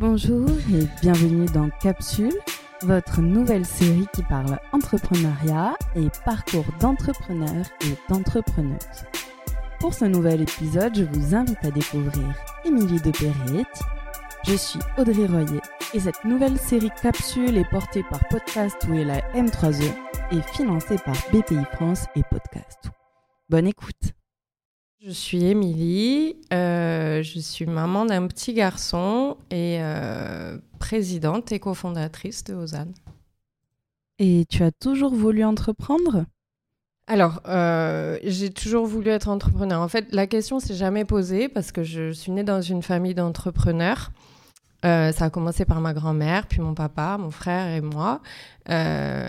Bonjour et bienvenue dans Capsule, votre nouvelle série qui parle entrepreneuriat et parcours d'entrepreneurs et d'entrepreneuses. Pour ce nouvel épisode, je vous invite à découvrir Émilie de Perretti. Je suis Audrey Royer et cette nouvelle série Capsule est portée par Podcast ou la M3E et financée par BPI France et Podcast. Bonne écoute. Je suis Émilie, euh, je suis maman d'un petit garçon et euh, présidente et cofondatrice de Ozane. Et tu as toujours voulu entreprendre? Alors, euh, j'ai toujours voulu être entrepreneur. En fait, la question s'est jamais posée parce que je suis née dans une famille d'entrepreneurs. Euh, ça a commencé par ma grand-mère, puis mon papa, mon frère et moi. Euh,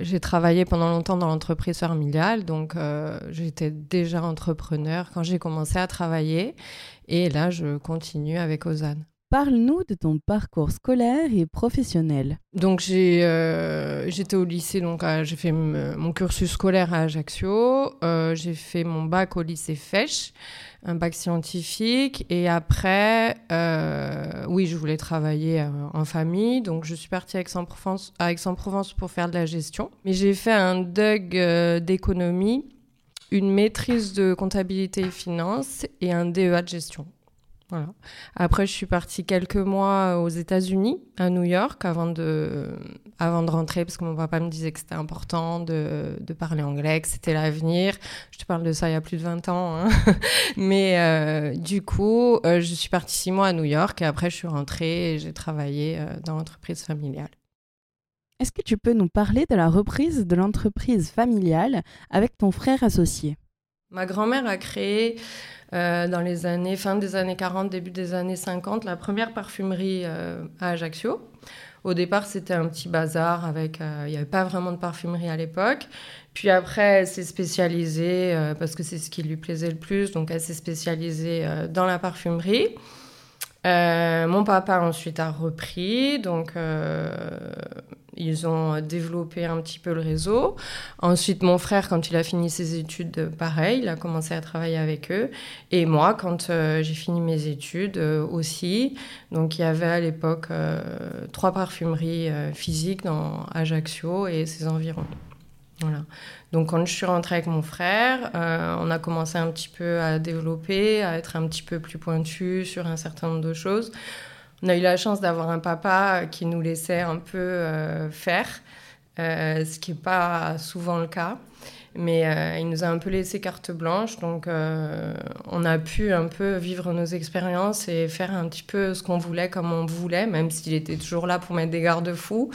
j'ai travaillé pendant longtemps dans l'entreprise familiale, donc euh, j'étais déjà entrepreneur quand j'ai commencé à travailler. Et là, je continue avec Ozane. Parle-nous de ton parcours scolaire et professionnel. Donc j'ai j'étais au lycée, donc j'ai fait mon cursus scolaire à Ajaccio. j'ai fait mon bac au lycée Fèche un bac scientifique. Et après, euh, oui, je voulais travailler euh, en famille. Donc, je suis partie à Aix-en-Provence, pour faire de la gestion. Mais j'ai fait un DUG euh, d'économie, une maîtrise de comptabilité et finance et un DEA de gestion. Après, je suis partie quelques mois aux États-Unis, à New York, avant de, avant de rentrer, parce que mon papa me disait que c'était important de, de, parler anglais, que c'était l'avenir. Je te parle de ça il y a plus de 20 ans. Hein. Mais euh, du coup, euh, je suis partie six mois à New York et après, je suis rentrée et j'ai travaillé euh, dans l'entreprise familiale. Est-ce que tu peux nous parler de la reprise de l'entreprise familiale avec ton frère associé? Ma grand-mère a créé euh, dans les années, fin des années 40, début des années 50, la première parfumerie euh, à Ajaccio. Au départ, c'était un petit bazar avec, euh, il n'y avait pas vraiment de parfumerie à l'époque. Puis après, elle s'est spécialisée parce que c'est ce qui lui plaisait le plus, donc elle s'est spécialisée dans la parfumerie. mon papa ensuite a repris, donc ils ont développé un petit peu le réseau. Ensuite, mon frère, quand il a fini ses études, pareil, il a commencé à travailler avec eux. Et moi, quand euh, j'ai fini mes études euh, aussi. Donc, il y avait à l'époque euh, trois parfumeries physiques dans Ajaccio et ses environs. Voilà. Donc, quand je suis rentrée avec mon frère, on a commencé un petit peu à développer, à être un petit peu plus pointu sur un certain nombre de choses. On a eu la chance d'avoir un papa qui nous laissait un peu euh, faire, euh, ce qui n'est pas souvent le cas. Mais euh, il nous a un peu laissé carte blanche, donc on a pu un peu vivre nos expériences et faire un petit peu ce qu'on voulait comme on voulait, même s'il était toujours là pour mettre des garde-fous.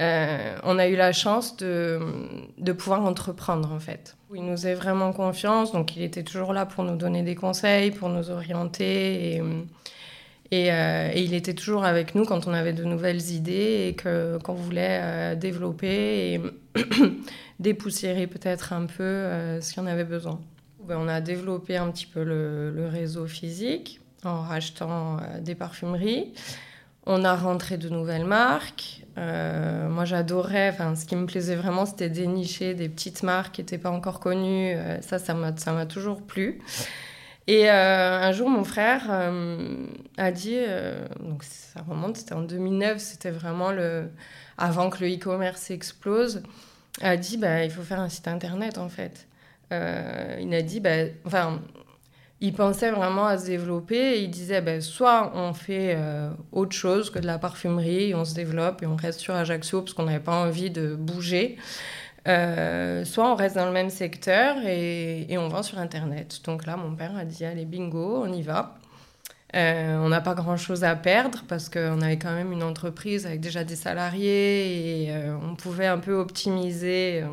on a eu la chance de, de, pouvoir entreprendre en fait. Il nous faisait vraiment confiance, donc il était toujours là pour nous donner des conseils, pour nous orienter. Euh, et, il était toujours avec nous quand on avait de nouvelles idées et qu'on voulait euh, développer et dépoussiérer peut-être un peu euh, ce qu'il en avait besoin. Ben, on a développé un petit peu le, réseau physique en rachetant des parfumeries. On a rentré de nouvelles marques. moi, j'adorais, ce qui me plaisait vraiment, c'était dénicher des petites marques qui n'étaient pas encore connues. ça, ça m'a toujours plu. Et euh, un jour, mon frère euh, a dit, euh, donc ça remonte, c'était en 2009, c'était vraiment le, avant que le e-commerce explose, a dit, bah, il faut faire un site internet en fait. il a dit, bah, enfin, il pensait vraiment à se développer et il disait, bah, soit on fait autre chose que de la parfumerie, on se développe et on reste sur Ajaccio parce qu'on n'avait pas envie de bouger. Euh, soit on reste dans le même secteur et, on vend sur Internet. Donc là, mon père a dit, allez, bingo, on y va. Euh, on n'a pas grand-chose à perdre parce qu'on avait quand même une entreprise avec déjà des salariés et euh, on pouvait un peu optimiser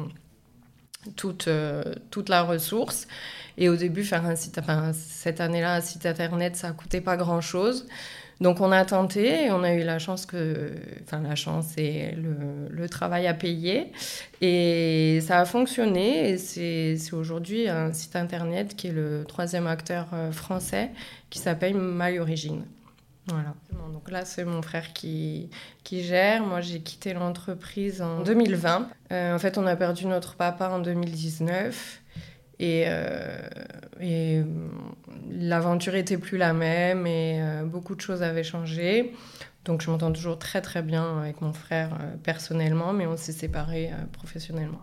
toute, toute la ressource. Et au début, faire un site, enfin, cette année-là, un site Internet, ça coûtait pas grand-chose. Donc on a tenté et on a eu la chance que, enfin la chance et le, travail à payer et ça a fonctionné et c'est aujourd'hui un site internet qui est le troisième acteur euh, français qui s'appelle My. Voilà. Donc là, c'est mon frère qui, qui gère. Moi, j'ai quitté l'entreprise en 2020. Euh, en fait, on a perdu notre papa en 2019. Et, euh, l'aventure était plus la même et euh, beaucoup de choses avaient changé. Donc je m'entends toujours très très bien avec mon frère personnellement, mais on s'est séparés professionnellement.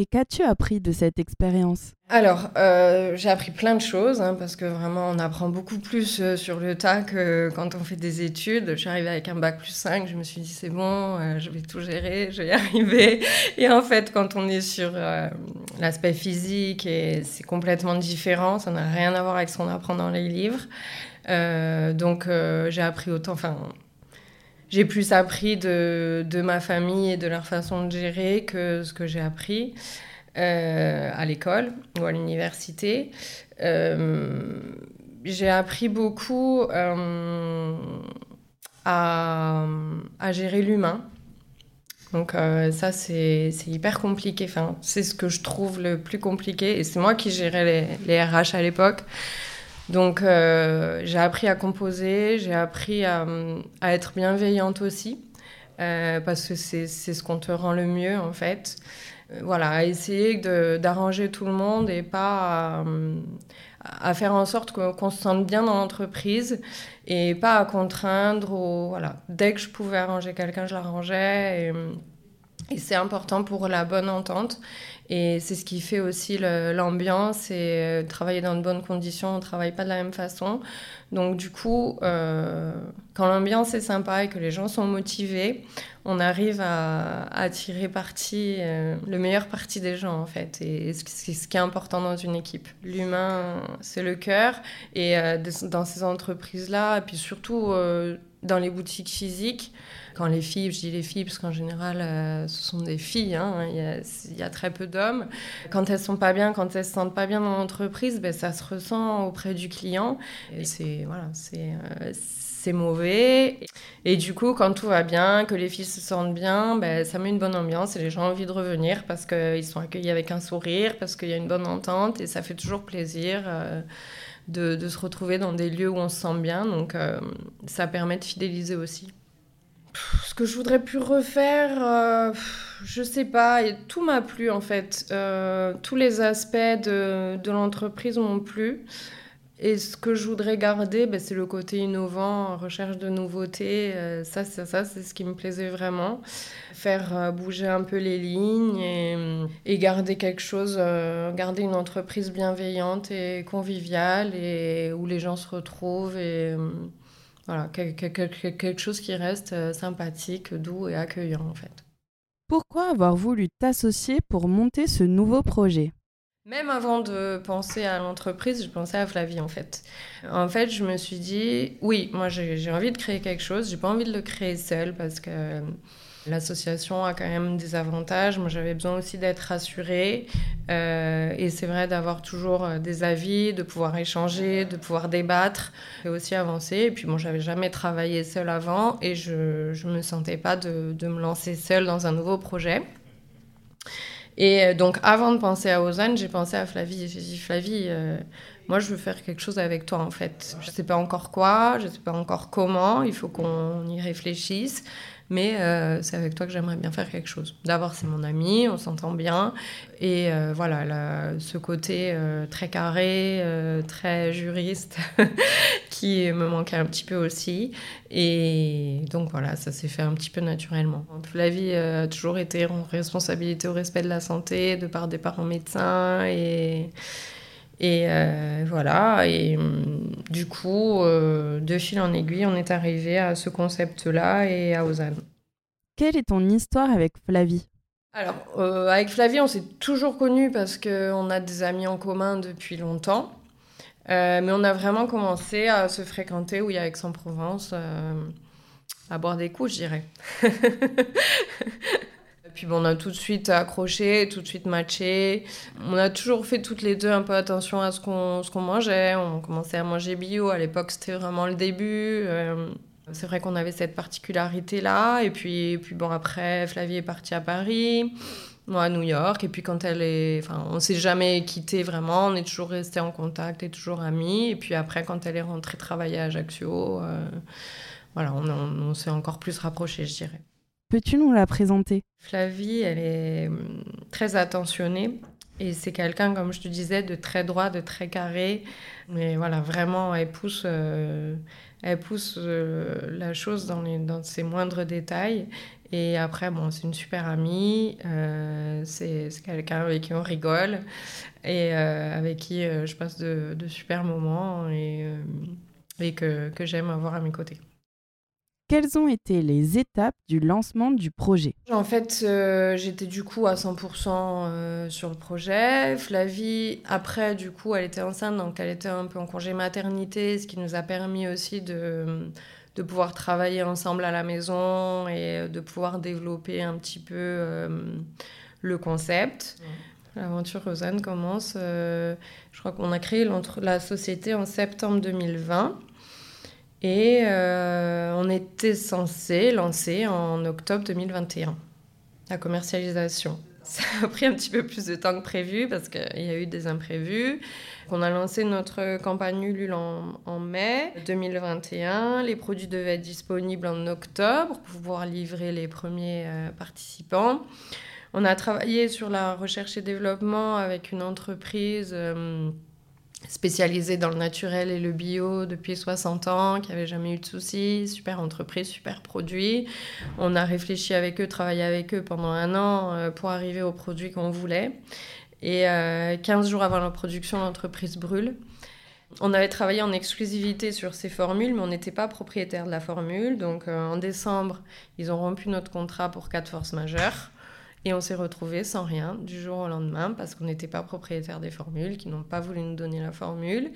Et qu'as-tu appris de cette expérience? Alors, euh, j'ai appris plein de choses, hein, parce que vraiment, on apprend beaucoup plus euh, sur le tas que quand on fait des études. Je suis arrivée avec un bac plus 5, je me suis dit, c'est bon, euh, je vais tout gérer, je vais y arriver. Et en fait, quand on est sur l'aspect physique, c'est complètement différent, ça n'a rien à voir avec ce qu'on apprend dans les livres. donc, j'ai appris autant, j'ai plus appris de, ma famille et de leur façon de gérer que ce que j'ai appris euh, à l'école ou à l'université. Euh, j'ai appris beaucoup euh, à, à, gérer l'humain. Donc ça, c'est hyper compliqué. Enfin, c'est ce que je trouve le plus compliqué. Et c'est moi qui gérais les, les RH à l'époque. Donc euh, j'ai appris à composer, j'ai appris à, être bienveillante aussi, euh, parce que c'est ce qu'on te rend le mieux en fait. Euh, voilà, à essayer d'arranger tout le monde et pas à, faire en sorte qu'on se sente bien dans l'entreprise et pas à contraindre. voilà. Dès que je pouvais arranger quelqu'un, je l'arrangeais. Et, et c'est important pour la bonne entente. Et c'est ce qui fait aussi l'ambiance et euh, travailler dans de bonnes conditions, on ne travaille pas de la même façon. Donc du coup, euh, quand l'ambiance est sympa et que les gens sont motivés, on arrive à, tirer parti, euh, le meilleur parti des gens en fait. Et c'est ce qui est important dans une équipe. L'humain, c'est le cœur. Et dans ces entreprises-là, et puis surtout dans les boutiques physiques, quand les filles, je dis les filles parce qu'en général, euh, ce sont des filles, hein, il, y a, très peu d'hommes. Quand elles sont pas bien, quand elles se sentent pas bien dans l'entreprise, ben, ça se ressent auprès du client. Et c'est voilà, c'est euh, c'est mauvais. Et du coup, quand tout va bien, que les filles se sentent bien, ben, ça met une bonne ambiance et les gens ont envie de revenir parce qu'ils sont accueillis avec un sourire, parce qu'il y a une bonne entente et ça fait toujours plaisir. Euh, de, de, se retrouver dans des lieux où on se sent bien, donc ça permet de fidéliser aussi. Ce que je voudrais plus refaire, euh, je sais pas, tout m'a plu en fait. Euh, tous les aspects de, l'entreprise m'ont plu. Et ce que je voudrais garder, ben, c'est le côté innovant, recherche de nouveautés. Euh, ça, c'est ça, c'est ce qui me plaisait vraiment. Faire bouger un peu les lignes et, et garder quelque chose, garder une entreprise bienveillante et conviviale et où les gens se retrouvent et voilà, quelque chose qui reste euh, sympathique, doux et accueillant en fait. Pourquoi avoir voulu t'associer pour monter ce nouveau projet? Même avant de penser à l'entreprise, je pensais à Flavie en fait. En fait, je me suis dit, oui, moi j'ai envie de créer quelque chose, j'ai pas envie de le créer seul parce que L'association a quand même des avantages. Moi, j'avais besoin aussi d'être rassurée. Euh, et c'est vrai d'avoir toujours euh, des avis, de pouvoir échanger, de pouvoir débattre et aussi avancer. Et puis, moi, j'avais jamais travaillé seule avant et je ne me sentais pas de, de, me lancer seule dans un nouveau projet. Et euh, donc, avant de penser à Ozan, j'ai pensé à Flavie. J'ai dit, Flavie, moi, je veux faire quelque chose avec toi, en fait. Je ne sais pas encore quoi, je ne sais pas encore comment. Il faut qu'on y réfléchisse. Mais euh, c'est avec toi que j'aimerais bien faire quelque chose. D'abord, c'est mon ami, on s'entend bien. Et euh, voilà, ce côté euh, très carré, très juriste, qui me manquait un petit peu aussi. Et donc voilà, ça s'est fait un petit peu naturellement. La vie a toujours été en responsabilité au respect de la santé, de par des parents médecins. Et et euh, voilà, et hum, du coup, euh, de fil en aiguille, on est arrivé à ce concept-là et à Ozan. Quelle est ton histoire avec Flavie? Alors, euh, avec Flavie, on s'est toujours connus parce qu'on a des amis en commun depuis longtemps. mais on a vraiment commencé à se fréquenter, oui, avec Aix-en-Provence, à boire des coups, je dirais. Puis on a tout de suite accroché, tout de suite matché. On a toujours fait toutes les deux un peu attention à ce qu'on qu'on mangeait. On commençait à manger bio. À l'époque, c'était vraiment le début. Euh, c'est vrai qu'on avait cette particularité-là. Et puis, puis bon, après, Flavie est partie à Paris, moi à New York. Et puis quand elle est... Enfin, on s'est jamais quitté vraiment. On est toujours resté en contact et toujours amis. Et puis après, quand elle est rentrée travailler à Ajaccio, euh, voilà, on, on s'est encore plus rapprochés, je dirais. Peux-tu nous la présenter? Flavie, elle est hum, très attentionnée. Et c'est quelqu'un, comme je te disais, de très droit, de très carré. Mais voilà, vraiment, elle pousse, elle pousse la chose dans, les, ses moindres détails. Et après, bon, c'est une super amie, euh, c'est quelqu'un avec qui on rigole et euh, avec qui euh, je passe de, super moments et, que j'aime avoir à mes côtés. Quelles ont été les étapes du lancement du projet? En fait, j'étais du coup à 100% sur le projet. Flavie, après, du coup, elle était enceinte, donc elle était un peu en congé maternité, ce qui nous a permis aussi de de pouvoir travailler ensemble à la maison et de pouvoir développer un petit peu euh, le concept. L'aventure Rosanne commence, euh, je crois qu'on a créé la société en septembre 2020 et euh, on était censé lancer en octobre 2021 la commercialisation. Ça a pris un petit peu plus de temps que prévu parce qu'il y a eu des imprévus. On a lancé notre campagne Ulule en, mai 2021. Les produits devaient être disponibles en octobre pour pouvoir livrer les premiers euh, participants. On a travaillé sur la recherche et développement avec une entreprise euh, spécialisée dans le naturel et le bio depuis 60 ans, qui n'avait jamais eu de soucis. Super entreprise, super produit. On a réfléchi avec eux, travaillé avec eux pendant un an euh, pour arriver aux produits qu'on voulait. Et 15 euh, jours avant la production, l'entreprise brûle. On avait travaillé en exclusivité sur ces formules, mais on n'était pas propriétaire de la formule. Donc euh, en décembre, ils ont rompu notre contrat pour quatre forces majeures. Et on s'est retrouvé sans rien du jour au lendemain parce qu'on n'était pas propriétaire des formules, qui n'ont pas voulu nous donner la formule.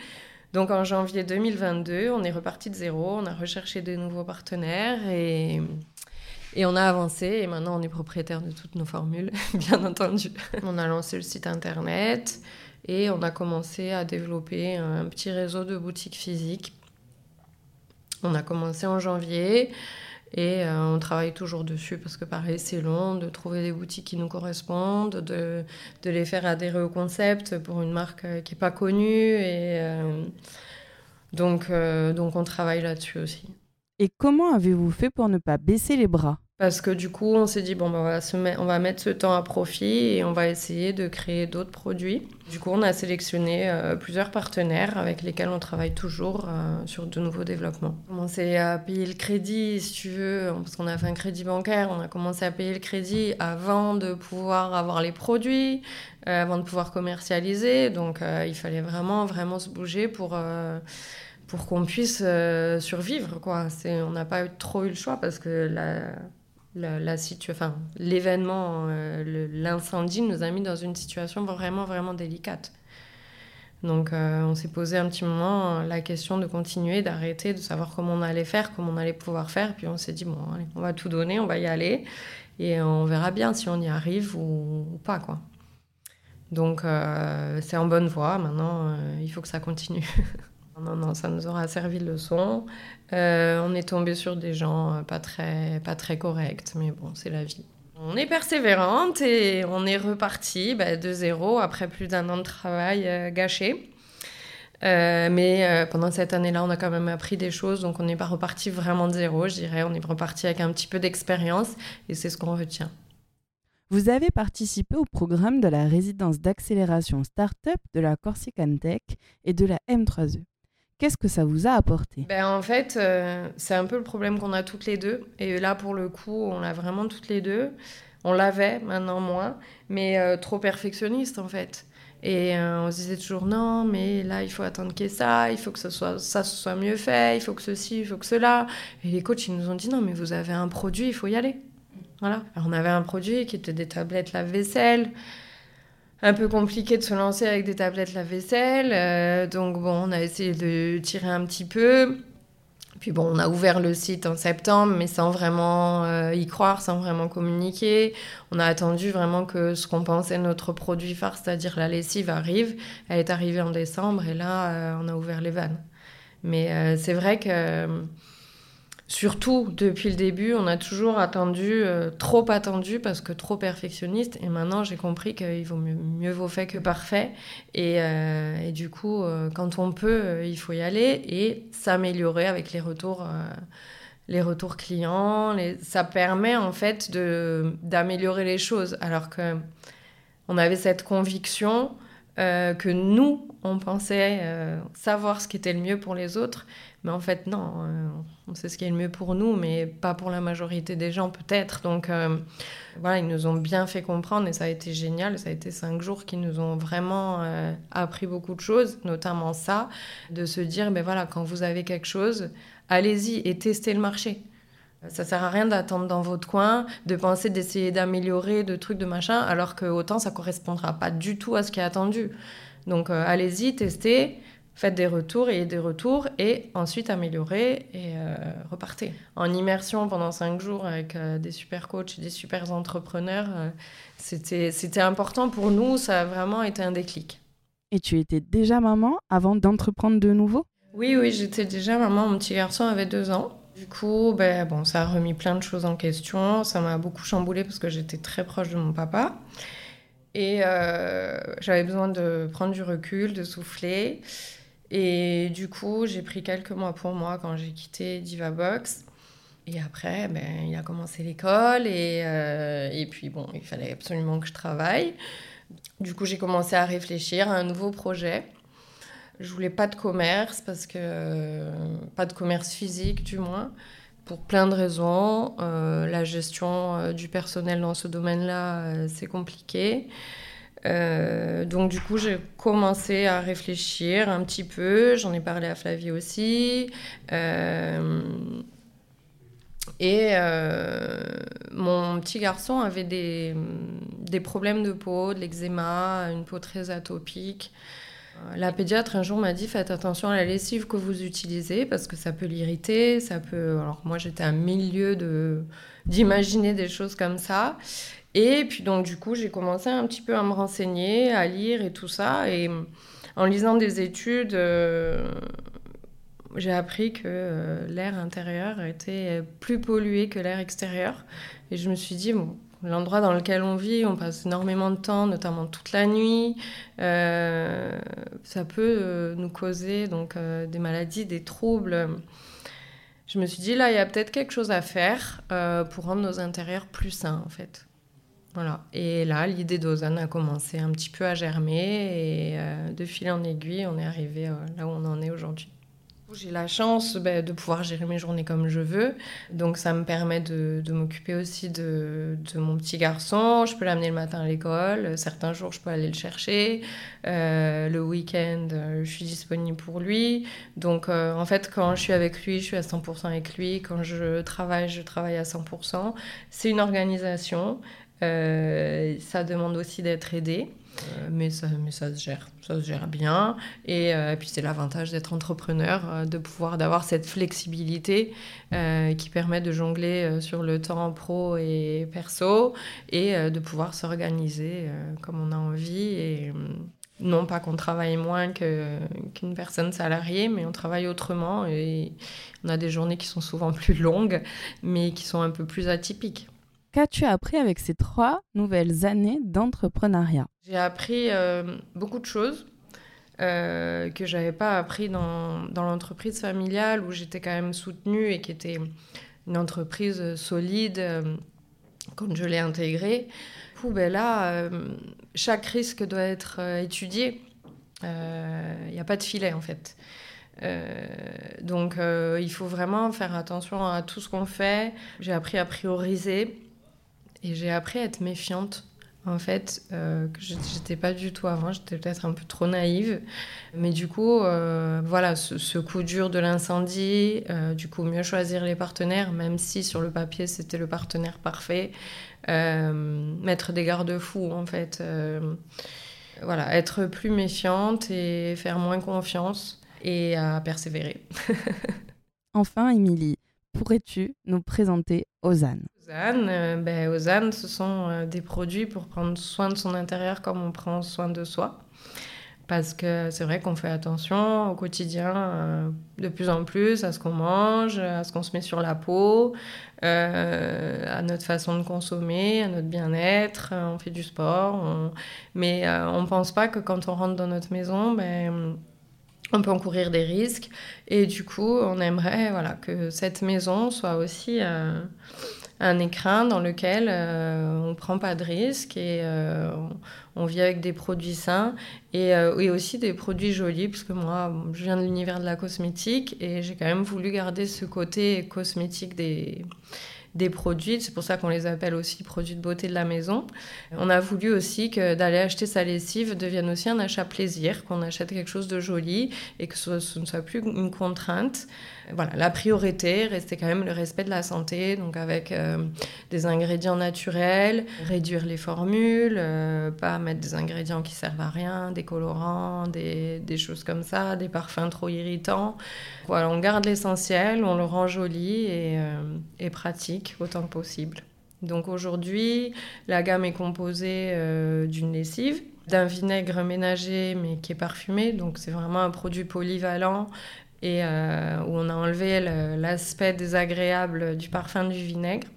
Donc en janvier 2022, on est reparti de zéro, on a recherché de nouveaux partenaires et et on a avancé et maintenant on est propriétaire de toutes nos formules, bien entendu. On a lancé le site internet et on a commencé à développer un petit réseau de boutiques physiques. On a commencé en janvier et euh, on travaille toujours dessus parce que pareil c'est long de trouver des boutiques qui nous correspondent, de, les faire adhérer au concept pour une marque euh, qui n'est pas connue et euh, donc, donc on travaille là-dessus aussi. Et comment avez-vous fait pour ne pas baisser les bras? Parce que du coup, on s'est dit, bon, bah, on, va on va mettre ce temps à profit et on va essayer de créer d'autres produits. Du coup, on a sélectionné euh, plusieurs partenaires avec lesquels on travaille toujours euh, sur de nouveaux développements. On a commencé à payer le crédit, si tu veux, parce qu'on a fait un crédit bancaire. On a commencé à payer le crédit avant de pouvoir avoir les produits, euh, avant de pouvoir commercialiser. Donc, il fallait vraiment, vraiment se bouger pour pour qu'on puisse survivre. Quoi. On n'a pas trop eu le choix parce que la, la, enfin, l'événement, euh, l'incendie nous a mis dans une situation vraiment, vraiment délicate. Donc, euh, on s'est posé un petit moment la question de continuer, d'arrêter, de savoir comment on allait faire, comment on allait pouvoir faire. Puis on s'est dit, bon, allez, on va tout donner, on va y aller. Et on verra bien si on y arrive ou, pas, quoi. Donc, euh, c'est en bonne voie. Maintenant, il faut que ça continue. Non, non, ça nous aura servi de leçon. Euh, on est tombé sur des gens euh, pas très, pas très corrects, mais bon, c'est la vie. On est persévérante et on est reparti bah, de zéro après plus d'un an de travail euh, gâché. mais pendant cette année-là, on a quand même appris des choses, donc on n'est pas reparti vraiment de zéro, je dirais. On est reparti avec un petit peu d'expérience et c'est ce qu'on retient. Vous avez participé au programme de la résidence d'accélération Startup de la Corsican Tech et de la M3E. Qu'est-ce que ça vous a apporté? Ben, En fait, euh, c'est un peu le problème qu'on a toutes les deux. Et là, pour le coup, on l'a vraiment toutes les deux. On l'avait, maintenant moins, mais euh, trop perfectionniste en fait. Et euh, on se disait toujours non, mais là, il faut attendre ait ça, il faut que ça soit, ça soit mieux fait, il faut que ceci, il faut que cela. Et les coachs, ils nous ont dit non, mais vous avez un produit, il faut y aller. Voilà. Alors, on avait un produit qui était des tablettes lave-vaisselle un peu compliqué de se lancer avec des tablettes lave-vaisselle. Euh, donc bon, on a essayé de tirer un petit peu. Puis bon, on a ouvert le site en septembre, mais sans vraiment euh, y croire, sans vraiment communiquer. On a attendu vraiment que ce qu'on pensait notre produit phare, c'est-à-dire la lessive, arrive. Elle est arrivée en décembre et là, euh, on a ouvert les vannes. Mais c'est vrai que Surtout depuis le début, on a toujours attendu, euh, trop attendu parce que trop perfectionniste. Et maintenant, j'ai compris qu'il vaut mieux, vaut fait que parfait. Et, euh, du coup, euh, quand on peut, il faut y aller et s'améliorer avec les retours, les retours clients. Ça permet en fait d'améliorer les choses. Alors que on avait cette conviction que nous, on pensait savoir ce qui était le mieux pour les autres. Mais en fait, non, euh, on sait ce qui est le mieux pour nous, mais pas pour la majorité des gens, peut-être. Donc, voilà, ils nous ont bien fait comprendre et ça a été génial. Ça a été cinq jours qui nous ont vraiment appris beaucoup de choses, notamment ça, de se dire, ben voilà, quand vous avez quelque chose, allez-y et testez le marché. Ça sert à rien d'attendre dans votre coin, de penser d'essayer d'améliorer, de trucs, de machin, alors que autant ça correspondra pas du tout à ce qui est attendu. Donc euh, allez-y, testez, faites des retours et des retours, et ensuite améliorez et euh, repartez. En immersion pendant cinq jours avec euh, des super coachs et des super entrepreneurs, c'était important pour nous, ça a vraiment été un déclic. Et tu étais déjà maman avant d'entreprendre de nouveau? Oui, oui, j'étais déjà maman. Mon petit garçon avait deux ans. Du coup, ben, bon, ça a remis plein de choses en question. Ça m'a beaucoup chamboulé parce que j'étais très proche de mon papa. Et euh, j'avais besoin de prendre du recul, de souffler. Et du coup, j'ai pris quelques mois pour moi quand j'ai quitté Divabox. Et après, ben, il a commencé l'école. Et, euh, et puis, bon, il fallait absolument que je travaille. Du coup, j'ai commencé à réfléchir à un nouveau projet. Je voulais pas de commerce parce que pas de commerce physique du moins pour plein de raisons. Euh, la gestion euh, du personnel dans ce domaine-là, euh, c'est compliqué. Donc du coup, j'ai commencé à réfléchir un petit peu. J'en ai parlé à Flavie aussi. et mon petit garçon avait des, des problèmes de peau, de l'eczéma, une peau très atopique. La pédiatre un jour m'a dit faites attention à la lessive que vous utilisez parce que ça peut l'irriter, ça peut. Alors moi j'étais à milieu de d'imaginer des choses comme ça. Et puis donc du coup j'ai commencé un petit peu à me renseigner, à lire et tout ça. Et en lisant des études, euh, j'ai appris que euh, l'air intérieur était plus pollué que l'air extérieur. Et je me suis dit bon, L'endroit dans lequel on vit, on passe énormément de temps, notamment toute la nuit. Euh, ça peut nous causer donc des maladies, des troubles. Je me suis dit là, il y a peut-être quelque chose à faire pour rendre nos intérieurs plus sains en fait. Voilà. Et là, l'idée d'Ozan a commencé un petit peu à germer et de fil en aiguille, on est arrivé là où on en est aujourd'hui. J'ai la chance ben, de pouvoir gérer mes journées comme je veux. Donc ça me permet de, m'occuper aussi de, mon petit garçon. Je peux l'amener le matin à l'école. Certains jours, je peux aller le chercher. Euh, le week-end, euh, je suis disponible pour lui. Donc euh, en fait, quand je suis avec lui, je suis à 100% avec lui. Quand je travaille, je travaille à 100%. C'est une organisation. Ça demande aussi d'être aidé. Euh, mais, ça, mais ça se gère, ça se gère bien. Et, euh, puis c'est l'avantage d'être entrepreneur, euh, de pouvoir d'avoir cette flexibilité qui permet de jongler sur le temps pro et perso et de pouvoir s'organiser comme on a envie. Et non pas qu'on travaille moins qu'une personne salariée, mais on travaille autrement et on a des journées qui sont souvent plus longues, mais qui sont un peu plus atypiques. Qu'as-tu appris avec ces trois nouvelles années d'entrepreneuriat? J'ai appris euh, beaucoup de choses euh, que j'avais pas appris dans, dans l'entreprise familiale où j'étais quand même soutenue et qui était une entreprise solide euh, quand je l'ai intégrée. Du coup, ben là, euh, chaque risque doit être étudié. Il n'y a pas de filet en fait. donc il faut vraiment faire attention à tout ce qu'on fait. J'ai appris à prioriser et j'ai appris à être méfiante, en fait, euh, que j'étais pas du tout avant. J'étais peut-être un peu trop naïve. Mais du coup, euh, voilà, ce, coup dur de l'incendie, euh, du coup, mieux choisir les partenaires, même si sur le papier, c'était le partenaire parfait. mettre des garde-fous, en fait. voilà, être plus méfiante et faire moins confiance et à persévérer. enfin, Émilie, pourrais-tu nous présenter Ozan Ozan, euh, ben, ce sont euh, des produits pour prendre soin de son intérieur comme on prend soin de soi. Parce que c'est vrai qu'on fait attention au quotidien euh, de plus en plus à ce qu'on mange, à ce qu'on se met sur la peau, à notre façon de consommer, à notre bien-être. On fait du sport, mais on ne pense pas que quand on rentre dans notre maison, ben, on peut encourir des risques. Et du coup, on aimerait voilà, que cette maison soit aussi un écrin dans lequel euh, on ne prend pas de risques et euh, on vit avec des produits sains et, et, aussi des produits jolis, parce que moi, je viens de l'univers de la cosmétique et j'ai quand même voulu garder ce côté cosmétique des des produits. C'est pour ça qu'on les appelle aussi produits de beauté de la maison. On a voulu aussi que d'aller acheter sa lessive devienne aussi un achat plaisir, qu'on achète quelque chose de joli et que ce, ce ne soit plus une contrainte voilà, la priorité restait quand même le respect de la santé, donc avec euh, des ingrédients naturels, réduire les formules, euh, pas mettre des ingrédients qui servent à rien, des colorants, des, des choses comme ça, des parfums trop irritants. Voilà, on garde l'essentiel, on le rend joli et, euh, et, pratique autant que possible. Donc aujourd'hui, la gamme est composée d'une lessive, d'un vinaigre ménager mais qui est parfumé, donc c'est vraiment un produit polyvalent et euh, où on a enlevé l'aspect désagréable du parfum du vinaigre.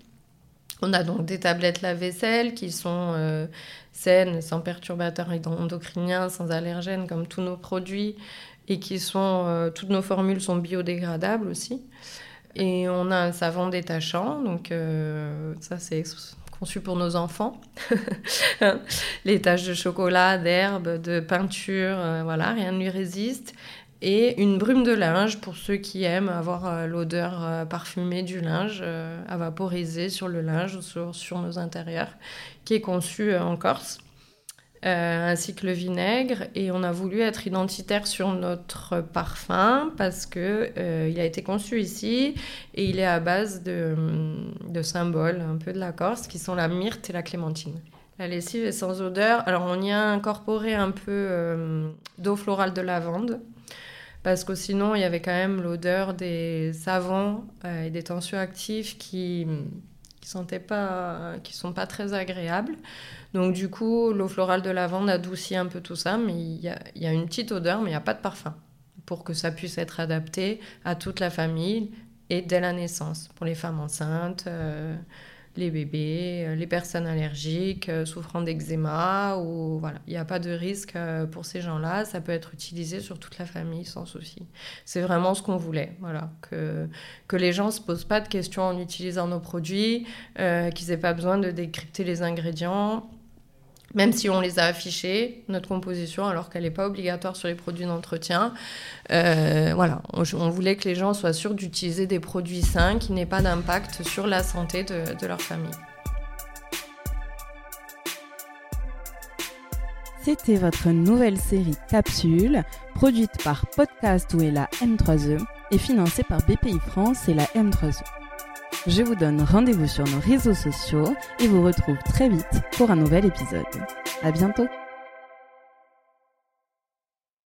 On a donc des tablettes lave-vaisselle qui sont euh, saines, sans perturbateurs endocriniens, sans allergènes comme tous nos produits et qui sont euh, toutes nos formules sont biodégradables aussi. Et on a un savon détachant, donc ça c'est conçu pour nos enfants. Les taches de chocolat, d'herbe, de peinture, voilà, rien ne lui résiste et une brume de linge pour ceux qui aiment avoir euh, l'odeur euh, parfumée du linge euh, à vaporiser sur le linge ou sur, nos intérieurs, qui est conçu en Corse, ainsi que le vinaigre. Et on a voulu être identitaire sur notre parfum parce que il a été conçu ici et il est à base de, de symboles un peu de la Corse, qui sont la myrte et la clémentine. La lessive est sans odeur. Alors on y a incorporé un peu d'eau florale de lavande parce que sinon il y avait quand même l'odeur des savons euh, et des tensioactifs qui qui sentaient pas qui sont pas très agréables. Donc du coup l'eau florale de lavande adoucit un peu tout ça mais il y a, une petite odeur mais il n'y a pas de parfum pour que ça puisse être adapté à toute la famille et dès la naissance. Pour les femmes enceintes euh, les bébés, euh, les personnes allergiques, euh, souffrant d'eczéma, ou voilà, il n'y a pas de risque euh, pour ces gens-là. Ça peut être utilisé sur toute la famille sans souci. C'est vraiment ce qu'on voulait, voilà, que, que les gens ne se posent pas de questions en utilisant nos produits, qu'ils n'aient pas besoin de décrypter les ingrédients même si on les a affichés, notre composition, alors qu'elle n'est pas obligatoire sur les produits d'entretien. Euh, voilà, on, voulait que les gens soient sûrs d'utiliser des produits sains qui n'aient pas d'impact sur la santé de, leur famille. C'était votre nouvelle série Capsule, produite par Podcast ou la M3E et financée par BPI France et la M3E. Je vous donne rendez-vous sur nos réseaux sociaux et vous retrouve très vite pour un nouvel épisode. À bientôt!